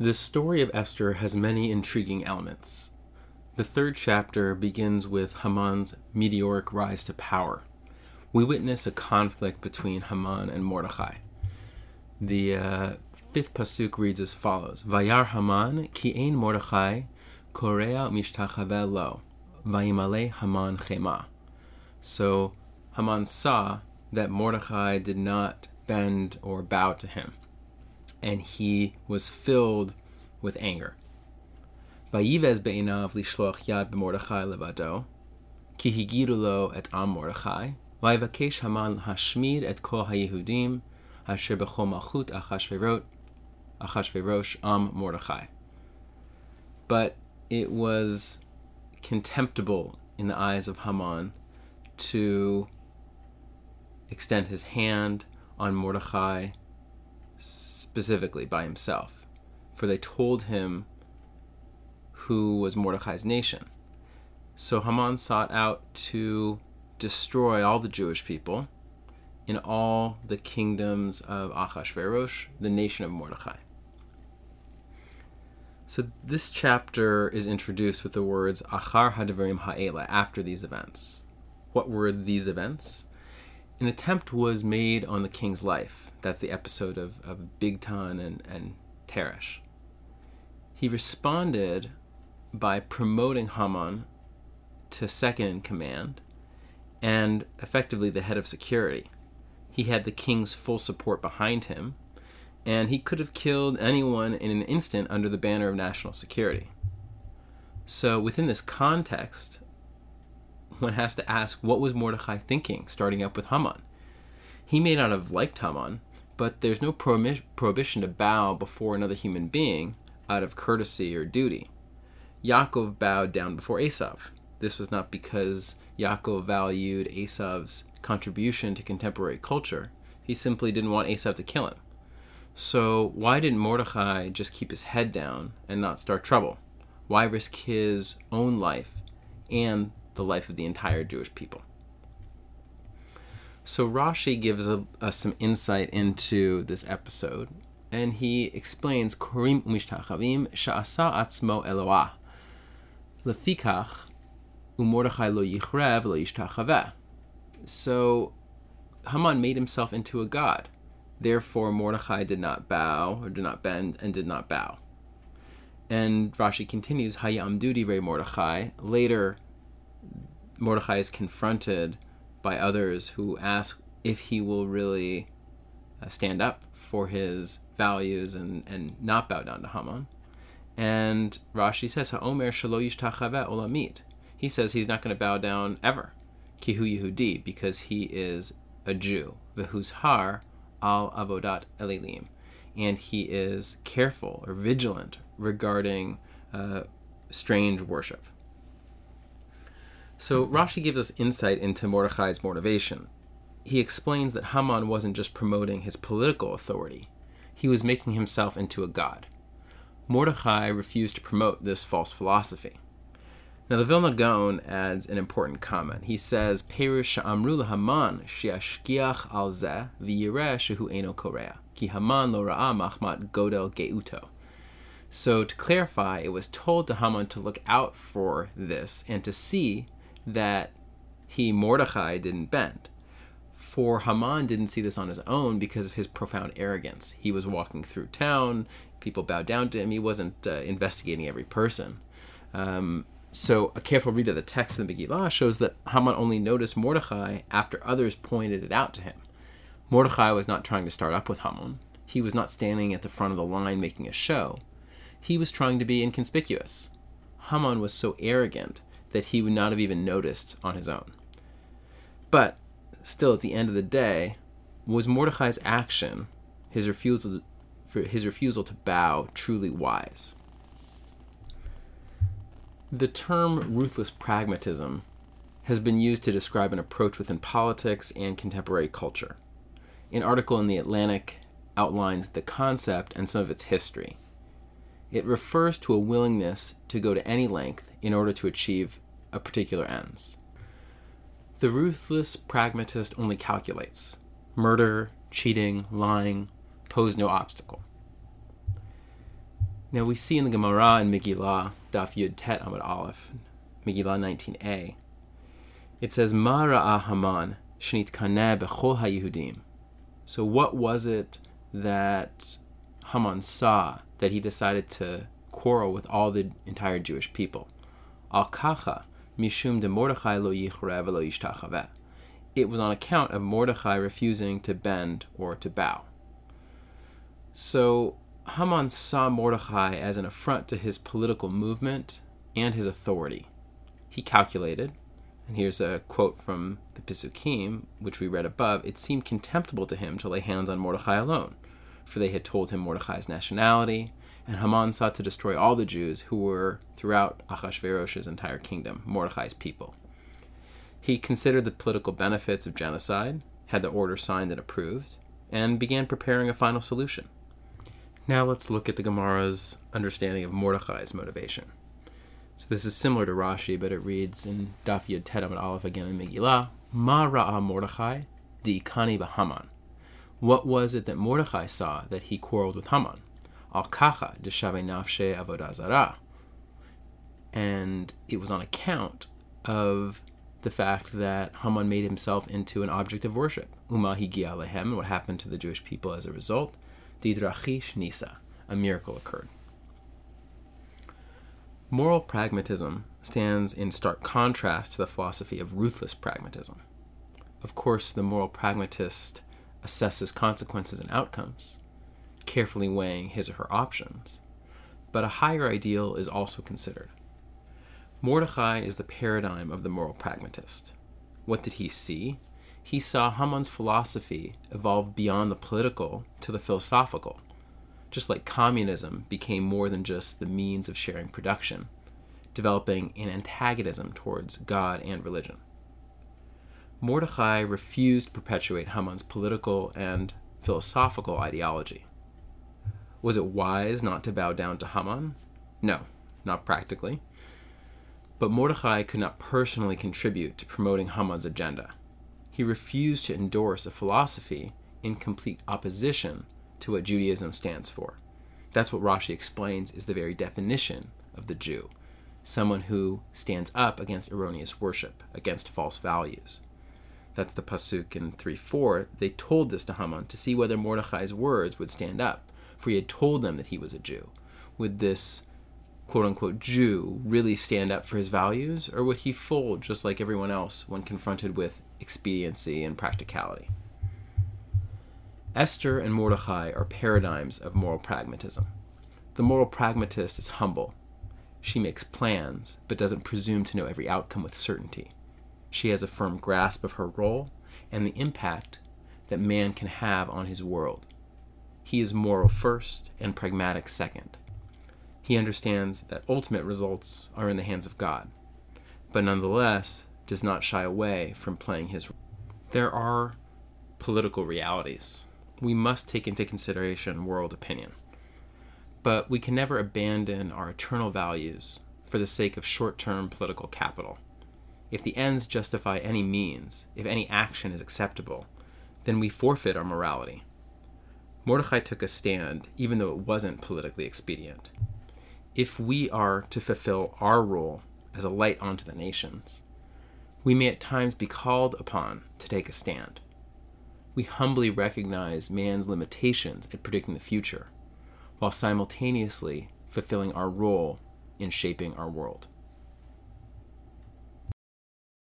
The story of Esther has many intriguing elements. The third chapter begins with Haman's meteoric rise to power. We witness a conflict between Haman and Mordechai. The uh, fifth pasuk reads as follows: Vayar Haman ki ein Mordechai korea mishtachave lo, vayimale Haman chema. So Haman saw that Mordechai did not bend or bow to him and he was filled with anger. Vayivez be'inav lishloch yad b'mordechai levado, ki higiru lo et am Mordechai, vayivakesh Haman hashmid et kol hayehudim, asher b'chol malchut achashverot, achashverosh am Mordechai. But it was contemptible in the eyes of Haman to extend his hand on Mordechai specifically by himself, for they told him who was Mordecai's nation. So Haman sought out to destroy all the Jewish people in all the kingdoms of Achashverosh, the nation of Mordecai. So this chapter is introduced with the words Achar Hadvarim Ha'ela, after these events. What were these events? An attempt was made on the king's life. That's the episode of, of Bigtan and, and Teresh. He responded by promoting Haman to second in command and effectively the head of security. He had the king's full support behind him, and he could have killed anyone in an instant under the banner of national security. So, within this context, one has to ask what was Mordecai thinking starting up with Haman? He may not have liked Haman, but there's no prohibition to bow before another human being out of courtesy or duty. Yaakov bowed down before Esav. This was not because Yaakov valued Esav's contribution to contemporary culture. He simply didn't want Esav to kill him. So, why didn't Mordecai just keep his head down and not start trouble? Why risk his own life and the life of the entire Jewish people. So Rashi gives us some insight into this episode, and he explains Korim umishtachavim sha'asa atzmo Eloah lefikach umordechai lo yichrev lo. So Haman made himself into a god. Therefore, Mordechai did not bow, or did not bend, and did not bow. And Rashi continues, Hayam Dudi Re Mordechai. Later, Mordecai is confronted by others who ask if he will really uh, stand up for his values and, and not bow down to Haman. And Rashi says, Ha'omer shalo olamit. He says he's not going to bow down ever. Kihu Yehudi, because he is a Jew. Vehuzhar al avodat elilim. And he is careful or vigilant regarding uh, strange worship. So Rashi gives us insight into Mordechai's motivation. He explains that Haman wasn't just promoting his political authority, he was making himself into a god. Mordechai refused to promote this false philosophy. Now, the Vilna Gaon adds an important comment. He says, Perish amru Haman shiashkiach al zeh v'yireh eno ki Haman lo ra'a machmat godel geuto. So, to clarify, it was told to Haman to look out for this and to see that he, Mordecai, didn't bend. For Haman didn't see this on his own because of his profound arrogance. He was walking through town, people bowed down to him, he wasn't uh, investigating every person. Um, so a careful read of the text in the Megillah shows that Haman only noticed Mordecai after others pointed it out to him. Mordecai was not trying to start up with Haman. He was not standing at the front of the line making a show. He was trying to be inconspicuous. Haman was so arrogant that he would not have even noticed on his own. But still, at the end of the day, was Mordecai's action, his refusal, for his refusal to bow, truly wise? The term ruthless pragmatism has been used to describe an approach within politics and contemporary culture. An article in The Atlantic outlines the concept and some of its history. It refers to a willingness to go to any length in order to achieve a particular ends. The ruthless pragmatist only calculates. Murder, cheating, lying pose no obstacle. Now we see in the Gemara in Megillah, Daf Yud Tet Amud Aleph, Megillah 19a, it says, Ma ra'ah Haman shnit kaneh bechol ha-Yehudim. So what was it that Haman saw that he decided to quarrel with all the entire Jewish people? Al kacha mishum de Mordechai lo yichrev lo yishtachaveh. It was on account of Mordechai refusing to bend or to bow. So Haman saw Mordechai as an affront to his political movement and his authority. He calculated, and here's a quote from the Pisukim, which we read above it seemed contemptible to him to lay hands on Mordechai alone, for they had told him Mordechai's nationality, and Haman sought to destroy all the Jews who were throughout Achashverosh's entire kingdom, Mordechai's people. He considered the political benefits of genocide, had the order signed and approved, and began preparing a final solution. Now let's look at the Gemara's understanding of Mordechai's motivation. So this is similar to Rashi, but it reads in Daf Yud Tet Aleph again in Megillah, Ma Ra'a Mordechai di Kani Haman. What was it that Mordechai saw that he quarreled with Haman? Al Kacha de Shave Nafshe Avodazara. And it was on account of the fact that Haman made himself into an object of worship. Uma Higia Lehem, what happened to the Jewish people as a result. Didrachish Nisa, a miracle occurred. Moral pragmatism stands in stark contrast to the philosophy of ruthless pragmatism. Of course, the moral pragmatist assesses consequences and outcomes, carefully weighing his or her options, but a higher ideal is also considered. Mordechai is the paradigm of the moral pragmatist. What did he see? he saw Haman's philosophy evolve beyond the political to the philosophical, just like communism became more than just the means of sharing production, developing an antagonism towards God and religion. Mordechai refused to perpetuate Haman's political and philosophical ideology. Was it wise not to bow down to Haman? No, not practically. But Mordechai could not personally contribute to promoting Haman's agenda he refused to endorse a philosophy in complete opposition to what Judaism stands for. That's what Rashi explains is the very definition of the Jew someone who stands up against erroneous worship, against false values. That's the Pasuk in 3 4. They told this to Haman to see whether Mordechai's words would stand up, for he had told them that he was a Jew. Would this quote unquote Jew really stand up for his values, or would he fold just like everyone else when confronted with expediency and practicality? Esther and Mordecai are paradigms of moral pragmatism. The moral pragmatist is humble. She makes plans, but doesn't presume to know every outcome with certainty. She has a firm grasp of her role and the impact that man can have on his world. He is moral first and pragmatic second. He understands that ultimate results are in the hands of God, but nonetheless does not shy away from playing his role. There are political realities. We must take into consideration world opinion. But we can never abandon our eternal values for the sake of short term political capital. If the ends justify any means, if any action is acceptable, then we forfeit our morality. Mordecai took a stand, even though it wasn't politically expedient if we are to fulfill our role as a light unto the nations, we may at times be called upon to take a stand. We humbly recognize man's limitations at predicting the future, while simultaneously fulfilling our role in shaping our world.